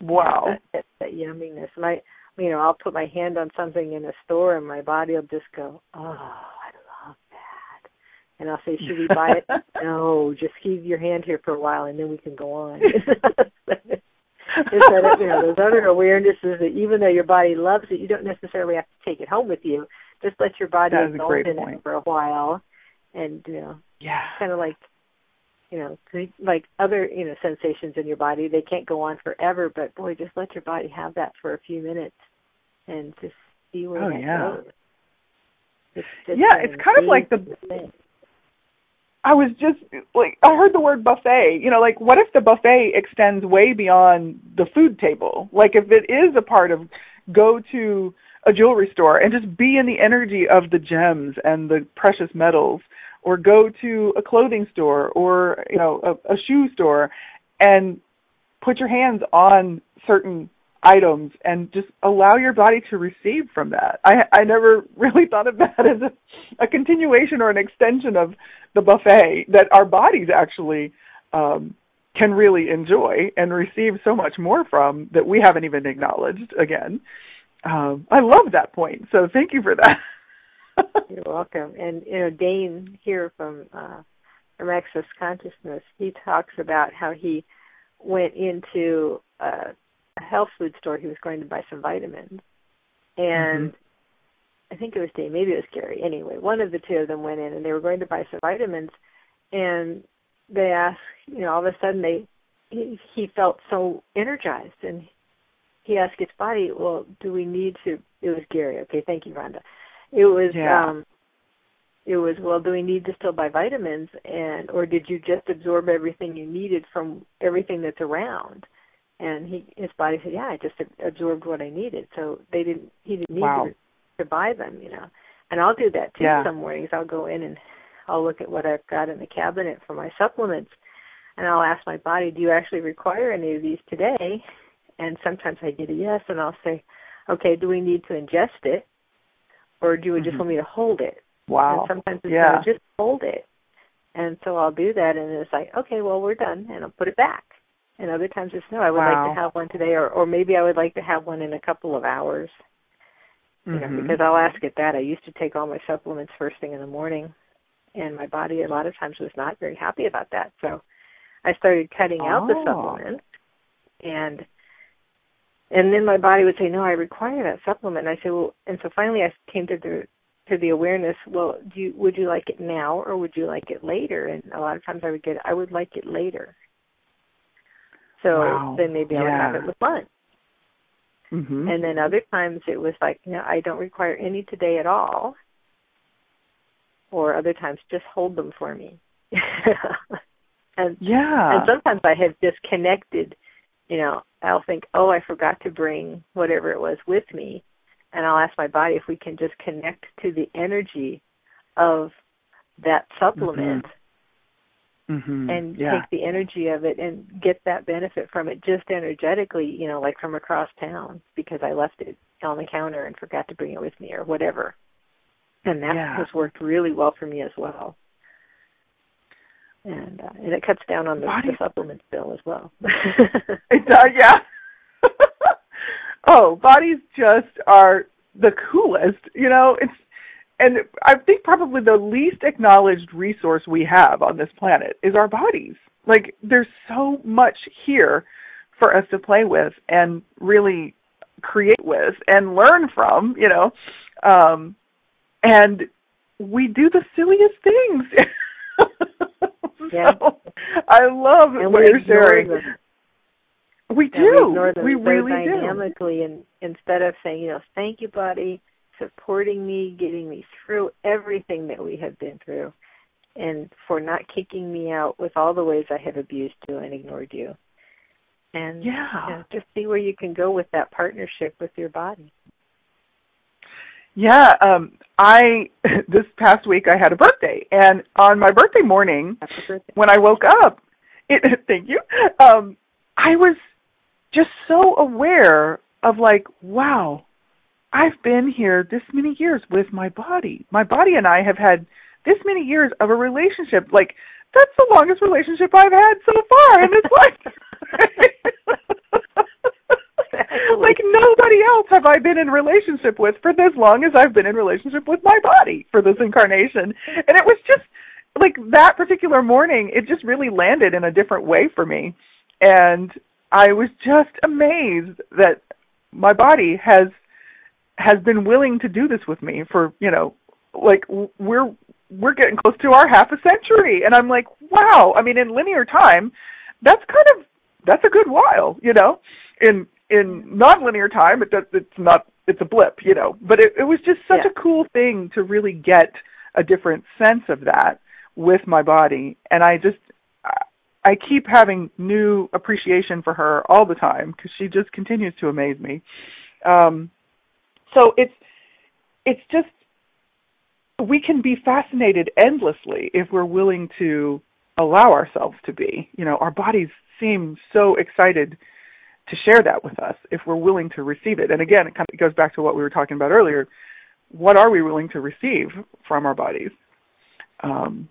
[SPEAKER 1] Wow.
[SPEAKER 2] That, that, that yumminess. My, you know, I'll put my hand on something in a store, and my body will just go, "Oh, I love that." And I'll say, "Should we buy it?" no, just keep your hand here for a while, and then we can go on. Instead of, you know, those other awarenesses that even though your body loves it, you don't necessarily have to take it home with you. Just let your body indulge in
[SPEAKER 1] point.
[SPEAKER 2] it for a while, and you know,
[SPEAKER 1] yeah,
[SPEAKER 2] kind of like you know, like other, you know, sensations in your body, they can't go on forever, but boy, just let your body have that for a few minutes and just see where
[SPEAKER 1] oh,
[SPEAKER 2] that
[SPEAKER 1] yeah.
[SPEAKER 2] goes. It's
[SPEAKER 1] yeah, it's kind of like the
[SPEAKER 2] thing.
[SPEAKER 1] I was just like I heard the word buffet. You know, like what if the buffet extends way beyond the food table? Like if it is a part of go to a jewelry store and just be in the energy of the gems and the precious metals or go to a clothing store or you know a, a shoe store and put your hands on certain items and just allow your body to receive from that. I I never really thought of that as a, a continuation or an extension of the buffet that our bodies actually um, can really enjoy and receive so much more from that we haven't even acknowledged again. Um, I love that point. So thank you for that.
[SPEAKER 2] You're welcome. And you know, Dain Heer from uh, from Access Consciousness, he talks about how he went into uh, a health food store. He was going to buy some vitamins, and mm-hmm. I think it was Dain, maybe it was Gary. Anyway, one of the two of them went in, and they were going to buy some vitamins, and they asked, you know, all of a sudden they he, he felt so energized, and he asked his body, "Well, do we need to?" It was Gary. Okay, thank you, Rhonda. It was yeah. um it was well do we need to still buy vitamins? And or did you just absorb everything you needed from everything that's around? And he his body said yeah i just absorbed what i needed. So they didn't he didn't need
[SPEAKER 1] wow.
[SPEAKER 2] to, to buy them you know. And i'll do that too
[SPEAKER 1] yeah.
[SPEAKER 2] some mornings. I'll go in and i'll look at what i've got in the cabinet for my supplements. And i'll ask my body do you actually require any of these today? And sometimes i get a yes and i'll say okay do we need to ingest it or do you mm-hmm. just want me to hold it
[SPEAKER 1] Wow.
[SPEAKER 2] And sometimes it's
[SPEAKER 1] yeah.
[SPEAKER 2] just hold it. And so I'll do that and it's like, okay, well we're done and I'll put it back. And other times it's no, I would
[SPEAKER 1] wow.
[SPEAKER 2] like to have one today or or maybe I would like to have one in a couple of hours. You
[SPEAKER 1] mm-hmm.
[SPEAKER 2] know, because I'll ask it that. I used to take all my supplements first thing in the morning and my body a lot of times was not very happy about that. So I started cutting out the
[SPEAKER 1] oh.
[SPEAKER 2] supplements and and then my body would say, "No, I require that supplement." And I said, "Well," and so finally I came to the to the awareness well do you would you like it now or would you like it later and a lot of times i would get i would like it later so
[SPEAKER 1] wow.
[SPEAKER 2] then maybe
[SPEAKER 1] yeah.
[SPEAKER 2] i would have it with lunch
[SPEAKER 1] mm-hmm.
[SPEAKER 2] and then other times it was like no i don't require any today at all or other times just hold them for me and
[SPEAKER 1] yeah
[SPEAKER 2] and sometimes i have disconnected you know i'll think oh i forgot to bring whatever it was with me and I'll ask my body if we can just connect to the energy of that supplement
[SPEAKER 1] mm-hmm. Mm-hmm.
[SPEAKER 2] and
[SPEAKER 1] yeah.
[SPEAKER 2] take the energy of it and get that benefit from it just energetically, you know, like from across town because I left it on the counter and forgot to bring it with me or whatever. And that
[SPEAKER 1] yeah.
[SPEAKER 2] has worked really well for me as well. And uh, and it cuts down on the, the supplement bill as well.
[SPEAKER 1] it does, yeah. oh, bodies just are the coolest. You know, it's and I think probably the least acknowledged resource we have on this planet is our bodies. Like there's so much here for us to play with and really create with and learn from, you know. Um and we do the silliest things.
[SPEAKER 2] yeah.
[SPEAKER 1] So I love
[SPEAKER 2] and
[SPEAKER 1] what you're sharing.
[SPEAKER 2] Them.
[SPEAKER 1] We
[SPEAKER 2] do.
[SPEAKER 1] We,
[SPEAKER 2] them
[SPEAKER 1] we
[SPEAKER 2] so
[SPEAKER 1] really
[SPEAKER 2] dynamically
[SPEAKER 1] do.
[SPEAKER 2] and instead of saying, you know, thank you, buddy, supporting me, getting me through everything that we have been through, and for not kicking me out with all the ways I have abused you and ignored you. And
[SPEAKER 1] yeah.
[SPEAKER 2] You know, just see where you can go with that partnership with your body.
[SPEAKER 1] Yeah, um I this past week I had a birthday and on my birthday morning
[SPEAKER 2] birthday.
[SPEAKER 1] when I woke up, it thank you. Um I was just so aware of like, wow, I've been here this many years with my body. My body and I have had this many years of a relationship. Like, that's the longest relationship I've had so far in this life. Like nobody else have I been in relationship with for this long as I've been in relationship with my body for this incarnation. And it was just like that particular morning, it just really landed in a different way for me. And I was just amazed that my body has has been willing to do this with me for you know like we're we're getting close to our half a century and i'm like wow i mean in linear time that's kind of that's a good while you know in in non-linear time it does it's not it's a blip you know but it, it was just such
[SPEAKER 2] yeah.
[SPEAKER 1] a cool thing to really get a different sense of that with my body and i just I keep having new appreciation for her all the time because she just continues to amaze me. Um, so it's it's just we can be fascinated endlessly if we're willing to allow ourselves to be. You know, our bodies seem so excited to share that with us if we're willing to receive it. And again, it kind of goes back to what we were talking about earlier. What are we willing to receive from our bodies? Um,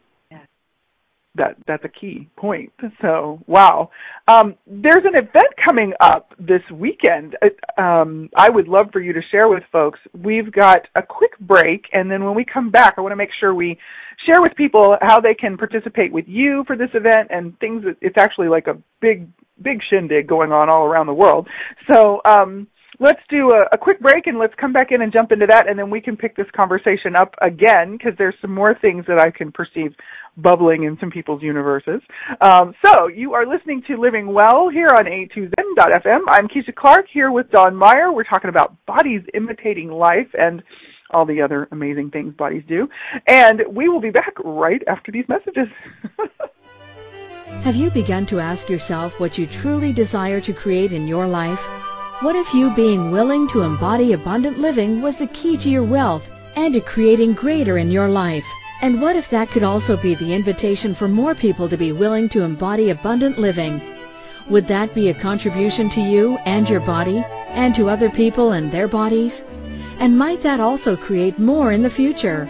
[SPEAKER 1] that that's a key point. So wow, um, there's an event coming up this weekend. Um, I would love for you to share with folks. We've got a quick break, and then when we come back, I want to make sure we share with people how they can participate with you for this event and things. That, it's actually like a big big shindig going on all around the world. So. Um, let's do a, a, quick break and let's come back in and jump into that and then we can pick this conversation up again because there's some more things that I can perceive bubbling in some people's universes. Um, so you are listening to Living Well here on A2Zen.fm. I'm Keisha Clark here with Dawn Meyer. We're talking about bodies imitating life and all the other amazing things bodies do. And we will be back right after these messages.
[SPEAKER 3] Have you begun to ask yourself what you truly desire to create in your life? What if you being willing to embody abundant living was the key to your wealth and to creating greater in your life? And what if that could also be the invitation for more people to be willing to embody abundant living? Would that be a contribution to you and your body and to other people and their bodies? And might that also create more in the future?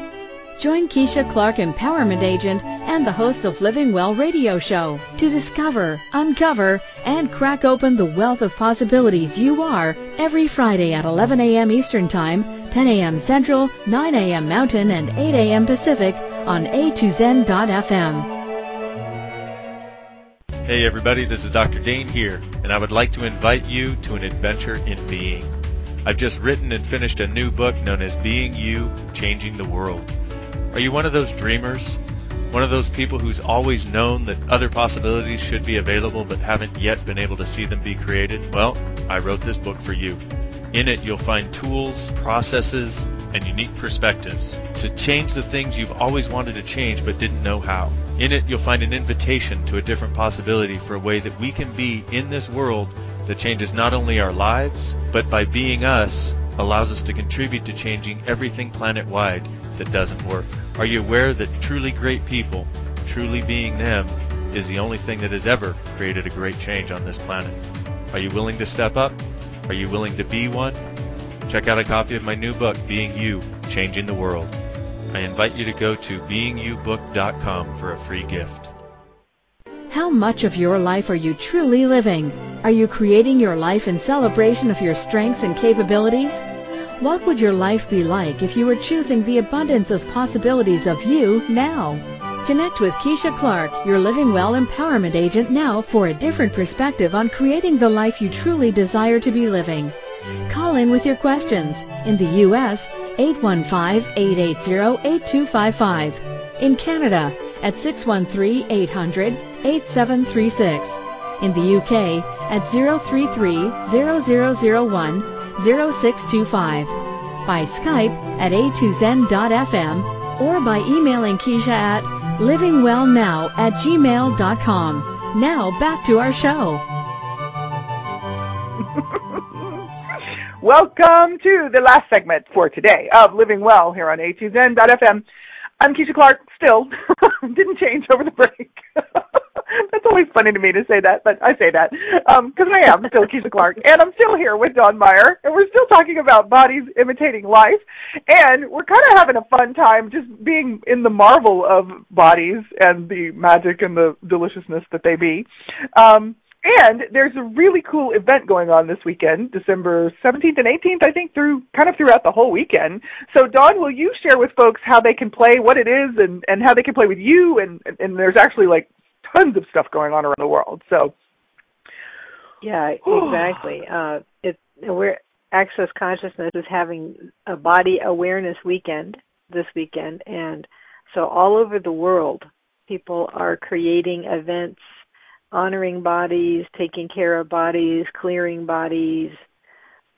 [SPEAKER 3] Join Keisha Clark, Empowerment Agent and the host of Living Well radio show to discover, uncover, and crack open the wealth of possibilities you are every Friday at 11 a.m. Eastern Time, 10 a.m. Central, 9 a.m. Mountain, and 8 a.m. Pacific on A2Zen.fm.
[SPEAKER 4] Hey everybody, this is Dr. Dain Heer, and I would like to invite you to an adventure in being. I've just written and finished a new book known as Being You, Changing the World. Are you one of those dreamers? One of those people who's always known that other possibilities should be available but haven't yet been able to see them be created? Well, I wrote this book for you. In it, you'll find tools, processes, and unique perspectives to change the things you've always wanted to change but didn't know how. In it, you'll find an invitation to a different possibility for a way that we can be in this world that changes not only our lives, but by being us, allows us to contribute to changing everything planet-wide that doesn't work. Are you aware that truly great people, truly being them, is the only thing that has ever created a great change on this planet? Are you willing to step up? Are you willing to be one? Check out a copy of my new book, Being You, Changing the World. I invite you to go to beingyoubook.com for a free gift.
[SPEAKER 3] How much of your life are you truly living? Are you creating your life in celebration of your strengths and capabilities? What would your life be like if you were choosing the abundance of possibilities of you now? Connect with Keisha Clark, your Living Well Empowerment Agent now for a different perspective on creating the life you truly desire to be living. Call in with your questions. In the U.S., 815-880-8255. In Canada, at 613-800-8736. In the UK, at 033-0001-0625. By Skype at a2zen.fm or by emailing Keisha at livingwellnow at gmail.com. Now back to our show.
[SPEAKER 1] Welcome to the last segment for today of Living Well here on A2Zen.fm. I'm Keisha Clark, still. Didn't change over the break. That's always funny to me to say that, but I say that because um, I am still Keisha Clark, and I'm still here with Dawn Meyer, and we're still talking about bodies imitating life, and we're kind of having a fun time just being in the marvel of bodies and the magic and the deliciousness that they be. Um, and there's a really cool event going on this weekend, December 17th and 18th, I think, through kind of throughout the whole weekend. So, Dawn, will you share with folks how they can play, what it is, and and how they can play with you? And and there's actually like tons of stuff going on around the world. So.
[SPEAKER 2] Yeah, exactly. uh, it we're Access Consciousness is having a body awareness weekend this weekend, and so all over the world, people are creating events honoring bodies, taking care of bodies, clearing bodies,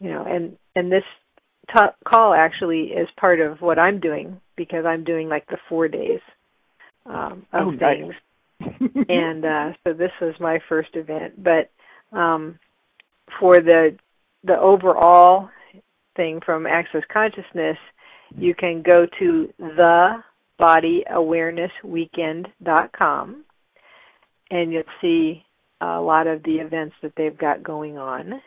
[SPEAKER 2] you know, and and this t- call actually is part of what I'm doing because I'm doing like the four days um, of
[SPEAKER 1] oh,
[SPEAKER 2] things, and uh, so this was my first event. But um, for the the overall thing from Access Consciousness, you can go to the bodyawarenessweekend.com and you'll see a lot of the events that they've got going on.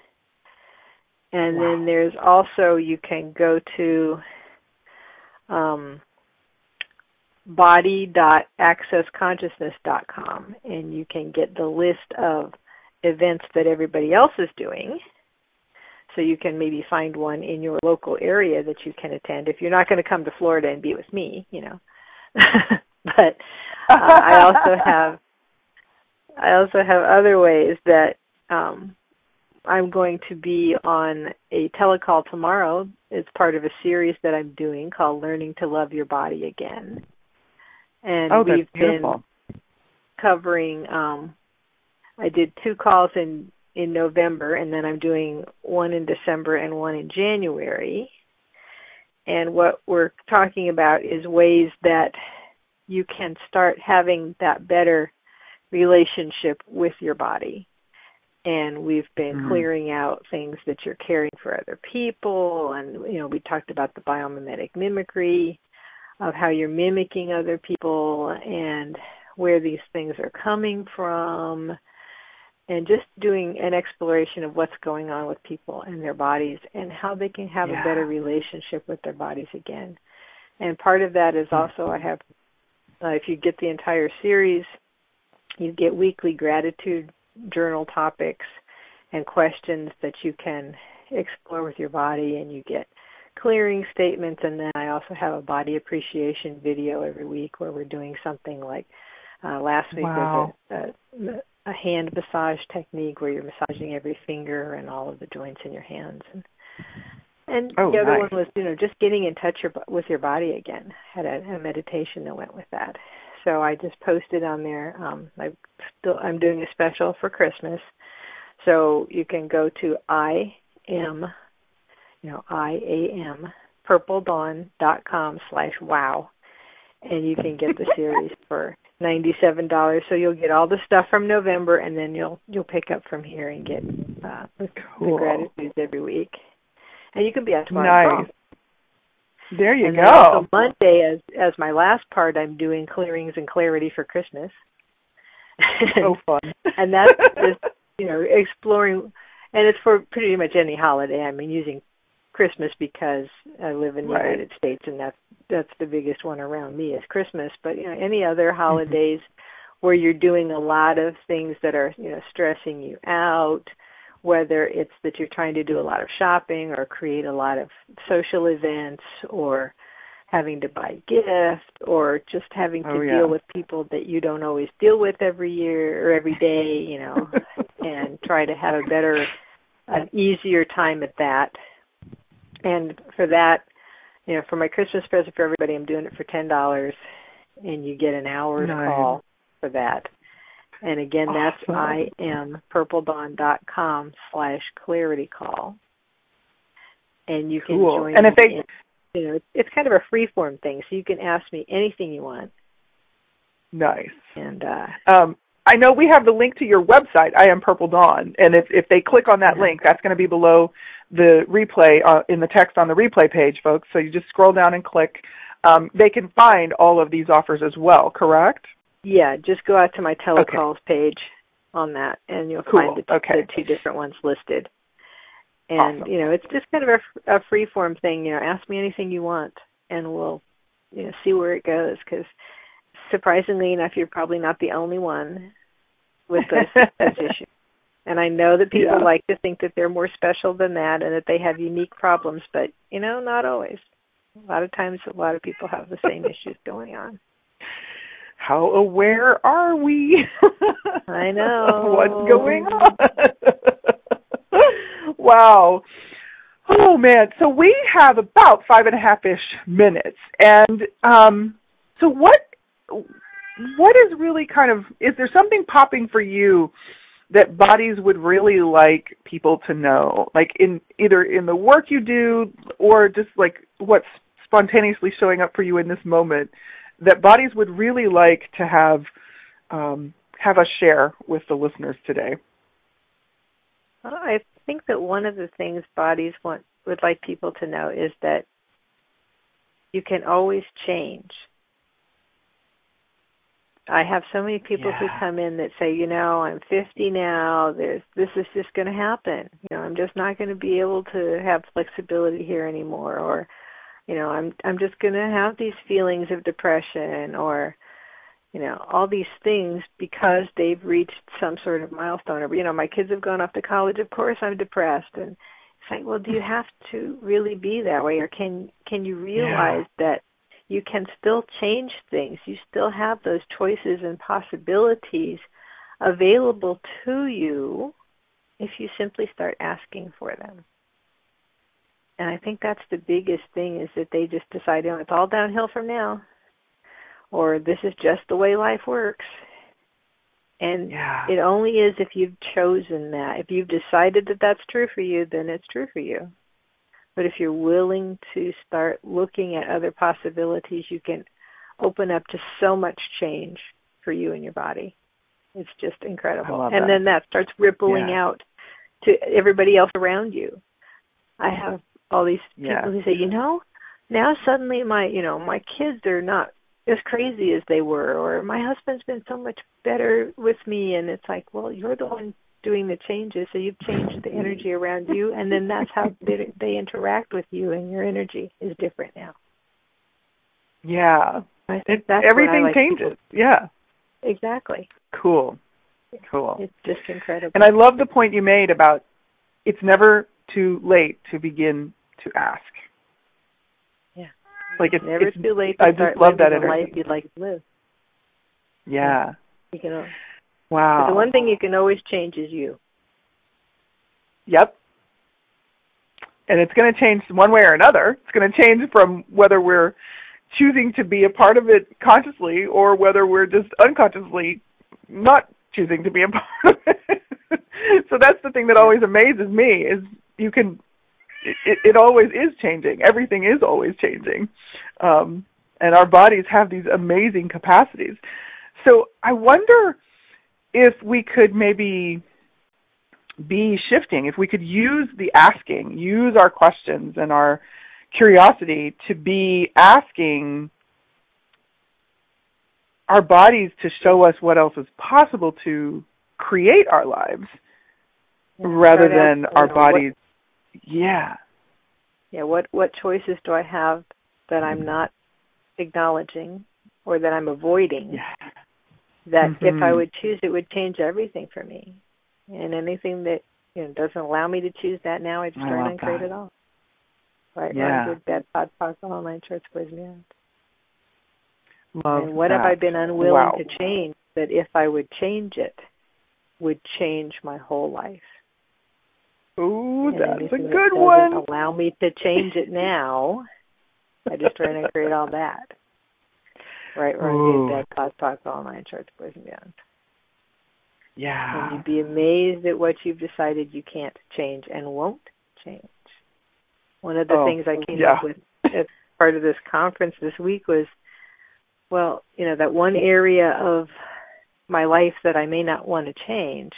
[SPEAKER 2] And wow. then there's also you can go to um, body.accessconsciousness.com and you can get the list of events that everybody else is doing. So you can maybe find one in your local area that you can attend if you're not going to come to Florida and be with me, you know. but uh, I also have I also have other ways that um, I'm going to be on a telecall tomorrow. It's part of a series that I'm doing called Learning to Love Your Body Again. And
[SPEAKER 1] oh,
[SPEAKER 2] we've
[SPEAKER 1] beautiful.
[SPEAKER 2] been covering um I did two calls in in November and then I'm doing one in December and one in January. And what we're talking about is ways that you can start having that better relationship with your body. And we've been mm-hmm. clearing out things that you're caring for other people. And, you know, we talked about the biomimetic mimicry of how you're mimicking other people and where these things are coming from. And just doing an exploration of what's going on with people and their bodies and how they can have
[SPEAKER 1] yeah.
[SPEAKER 2] a better relationship with their bodies again. And part of that is mm-hmm. also I have uh, if you get the entire series, you get weekly gratitude journal topics and questions that you can explore with your body, and you get clearing statements. And then I also have a body appreciation video every week where we're doing something like uh, last week
[SPEAKER 1] wow.
[SPEAKER 2] was a, a, a hand massage technique where you're massaging every finger and all of the joints in your hands. And and
[SPEAKER 1] oh,
[SPEAKER 2] the other
[SPEAKER 1] nice.
[SPEAKER 2] one was, you know, just getting in touch your, with your body again. Had a, a meditation that went with that. So I just posted on there. Um, I still I'm doing a special for Christmas, so you can go to I am, you know, I A M purpledawn.com slash wow, and you can get the series for ninety seven dollars. So you'll get all the stuff from November, and then you'll you'll pick up from here and get uh, the,
[SPEAKER 1] cool.
[SPEAKER 2] the gratitudes every week and you can be on
[SPEAKER 1] tomorrow.
[SPEAKER 2] Nice.
[SPEAKER 1] There you
[SPEAKER 2] and
[SPEAKER 1] go.
[SPEAKER 2] Also Monday, as as my last part, I'm doing clearings and clarity for Christmas.
[SPEAKER 1] so fun.
[SPEAKER 2] and that's just you know exploring, and it's for pretty much any holiday. I mean, using Christmas because I live in the
[SPEAKER 1] right.
[SPEAKER 2] United States, and that's that's the biggest one around me is Christmas. But you know, any other holidays mm-hmm. where you're doing a lot of things that are you know stressing you out whether it's that you're trying to do a lot of shopping or create a lot of social events or having to buy gifts or just having to
[SPEAKER 1] oh, yeah.
[SPEAKER 2] deal with people that you don't always deal with every year or every day, you know, and try to have a better an easier time at that. And for that, you know, for my Christmas present for everybody, I'm doing it for ten dollars, and you get an hour's
[SPEAKER 1] nice.
[SPEAKER 2] call for that. And again, that's
[SPEAKER 1] awesome.
[SPEAKER 2] I am purpledawn.com slash clarity call. And you can
[SPEAKER 1] cool.
[SPEAKER 2] join
[SPEAKER 1] and if they,
[SPEAKER 2] in, you know, it's kind of a free form thing, so you can ask me anything you want.
[SPEAKER 1] Nice.
[SPEAKER 2] And uh
[SPEAKER 1] um I know we have the link to your website, I am Purple Dawn, and if if they click on that link, that's going to be below the replay uh, in the text on the replay page, folks. So you just scroll down and click. Um, they can find all of these offers as well, correct?
[SPEAKER 2] Yeah, just go out to my telecalls okay. page on that, and you'll
[SPEAKER 1] cool.
[SPEAKER 2] find the,
[SPEAKER 1] okay.
[SPEAKER 2] the two different ones listed. And
[SPEAKER 1] awesome.
[SPEAKER 2] you know, it's just kind of a, a free form thing. You know, ask me anything you want, and we'll you know see where it goes. Because surprisingly enough, you're probably not the only one with those, those issues. And I know that people
[SPEAKER 1] yeah.
[SPEAKER 2] like to think that they're more special than that, and that they have unique problems. But you know, not always. A lot of times, a lot of people have the same issues going on
[SPEAKER 1] how aware are we?
[SPEAKER 2] I know.
[SPEAKER 1] What's going on? wow. Oh man, so we have about five and a half ish minutes, and um, so what? What is really kind of? Is there something popping for you that bodies would really like people to know, like in either in the work you do or just like what's spontaneously showing up for you in this moment? that bodies would really like to have um, have us share with the listeners today?
[SPEAKER 2] Well, I think that one of the things bodies want would like people to know is that you can always change. I have so many people
[SPEAKER 1] yeah.
[SPEAKER 2] who come in that say, you know, I'm 50 now. There's this is just going to happen. You know, I'm just not going to be able to have flexibility here anymore, or, you know, I'm I'm just going to have these feelings of depression, or, you know, all these things because they've reached some sort of milestone. Or, you know, my kids have gone off to college. Of course, I'm depressed, and it's like, well, do you have to really be that way, or can can you realize yeah. that you can still change things. You still have those choices and possibilities available to you if you simply start asking for them. And I think that's the biggest thing is that they just decide, oh, it's all downhill from now. Or this is just the way life works. And
[SPEAKER 1] yeah.
[SPEAKER 2] it only is if you've chosen that. If you've decided that that's true for you, then it's true for you. But if you're willing to start looking at other possibilities, you can open up to so much change for you and your body. It's just incredible. And
[SPEAKER 1] that.
[SPEAKER 2] then that starts rippling
[SPEAKER 1] yeah.
[SPEAKER 2] out to everybody else around you. I have all these people
[SPEAKER 1] yeah.
[SPEAKER 2] who say, you know, now suddenly my, you know, my kids are not as crazy as they were or my husband's been so much better with me and it's like, well, you're the one doing the changes. So you've changed the energy around you, and then that's how they, they interact with you, and your energy is different now.
[SPEAKER 1] Yeah,
[SPEAKER 2] I think
[SPEAKER 1] it,
[SPEAKER 2] that's
[SPEAKER 1] everything
[SPEAKER 2] like
[SPEAKER 1] changes. Yeah,
[SPEAKER 2] exactly.
[SPEAKER 1] Cool, cool.
[SPEAKER 2] It's just incredible.
[SPEAKER 1] And I love the point you made about it's never too late to begin to ask.
[SPEAKER 2] Yeah,
[SPEAKER 1] like it's
[SPEAKER 2] never
[SPEAKER 1] it's,
[SPEAKER 2] too late to
[SPEAKER 1] I
[SPEAKER 2] start
[SPEAKER 1] just love that
[SPEAKER 2] the
[SPEAKER 1] energy.
[SPEAKER 2] life you'd like to live.
[SPEAKER 1] Yeah.
[SPEAKER 2] You can
[SPEAKER 1] Wow.
[SPEAKER 2] the one thing you can always change is you.
[SPEAKER 1] Yep. And it's going to change one way or another. It's going to change from whether we're choosing to be a part of it consciously or whether we're just unconsciously not choosing to be a part of it. so that's the thing that always amazes me is you can it, it always is changing. Everything is always changing. Um, and our bodies have these amazing capacities. So I wonder if we could maybe be shifting, if we could use the asking, use our questions and our curiosity to be asking our bodies to show us what else is possible to create our lives
[SPEAKER 2] yeah,
[SPEAKER 1] rather than our
[SPEAKER 2] know,
[SPEAKER 1] bodies.
[SPEAKER 2] What,
[SPEAKER 1] yeah.
[SPEAKER 2] Yeah what what choices do i have that i'm mm-hmm. not acknowledging or that i'm avoiding?
[SPEAKER 1] Yeah
[SPEAKER 2] that
[SPEAKER 1] mm-hmm.
[SPEAKER 2] if I would choose, it would change everything for me. And anything that you know doesn't allow me to choose that now, I just try and create it all. Right,
[SPEAKER 1] Yeah.
[SPEAKER 2] wrong, good, bad, POD, POC, online beyond.
[SPEAKER 1] Love
[SPEAKER 2] and what
[SPEAKER 1] that.
[SPEAKER 2] have I been unwilling
[SPEAKER 1] wow.
[SPEAKER 2] to change that if I would change it, would change my whole life?
[SPEAKER 1] Ooh,
[SPEAKER 2] and
[SPEAKER 1] that's a good
[SPEAKER 2] that
[SPEAKER 1] one.
[SPEAKER 2] Allow me to change it now. I just try and create all that. Right, wrong,
[SPEAKER 1] Ooh.
[SPEAKER 2] POD, POC, online shorts, boys and beyond.
[SPEAKER 1] Yeah.
[SPEAKER 2] And you'd be amazed at what you've decided you can't change and won't change. One of the
[SPEAKER 1] Oh,
[SPEAKER 2] things I came
[SPEAKER 1] yeah.
[SPEAKER 2] up with as part of this conference this week was, well, you know, that one area of my life that I may not want to change,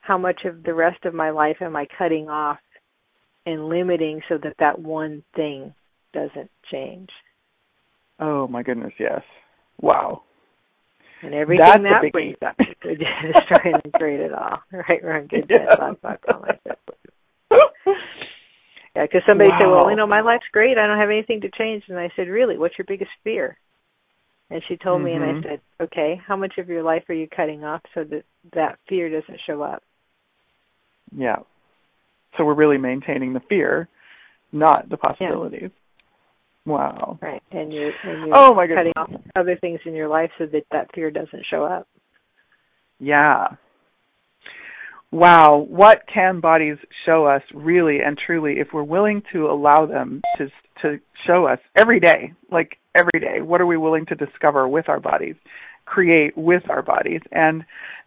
[SPEAKER 2] how much of the rest of my life am I cutting off and limiting so that that one thing doesn't change?
[SPEAKER 1] Oh my goodness, yes. Wow.
[SPEAKER 2] And everything
[SPEAKER 1] That's
[SPEAKER 2] that brings up, just try and create it all. Right, wrong, good,
[SPEAKER 1] Yeah.
[SPEAKER 2] like. Yeah, because somebody said, "Well, you know, my life's great. I don't have anything to change." And I said, "Really? What's your biggest fear?" And she told me, and I
[SPEAKER 1] Mhm.
[SPEAKER 2] said, "Okay, how much of your life are you cutting off so that that fear doesn't show up?"
[SPEAKER 1] Yeah. So we're really maintaining the fear, not the possibilities. Wow.
[SPEAKER 2] Right, and you're and you're
[SPEAKER 1] Oh my
[SPEAKER 2] cutting off other things in your life so that that fear doesn't show up.
[SPEAKER 1] Yeah. Wow, what can bodies show us really and truly if we're willing to allow them to to show us every day, like every day? What are we willing to discover with our bodies, create with our bodies? And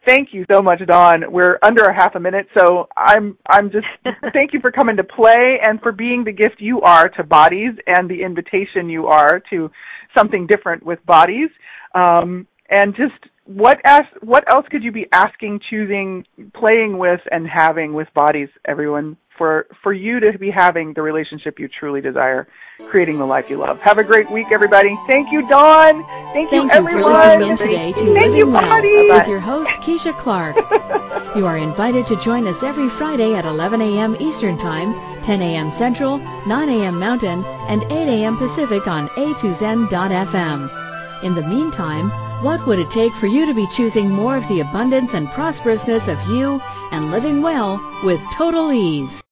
[SPEAKER 1] thank you so much, Dawn. We're under a half a minute, so I'm I'm just thank you for coming to play and for being the gift you are to bodies and the invitation you are to something different with bodies. Um, and just what as what else could you be asking, choosing, playing with, and having with bodies, everyone, for for you to be having the relationship you truly desire, creating the life you love. Have a great week, everybody. Thank you, Dawn. Thank,
[SPEAKER 3] Thank you,
[SPEAKER 1] everyone.
[SPEAKER 3] for listening in today to
[SPEAKER 1] Thank
[SPEAKER 3] Living
[SPEAKER 1] you,
[SPEAKER 3] Well with your host Keisha Clark. you are invited to join us every Friday at 11 a.m. Eastern Time, 10 a.m. Central, 9 a.m. Mountain, and 8 a.m. Pacific on a2zen.fm. In the meantime, what would it take for you to be choosing more of the abundance and prosperousness of you and living well with total ease?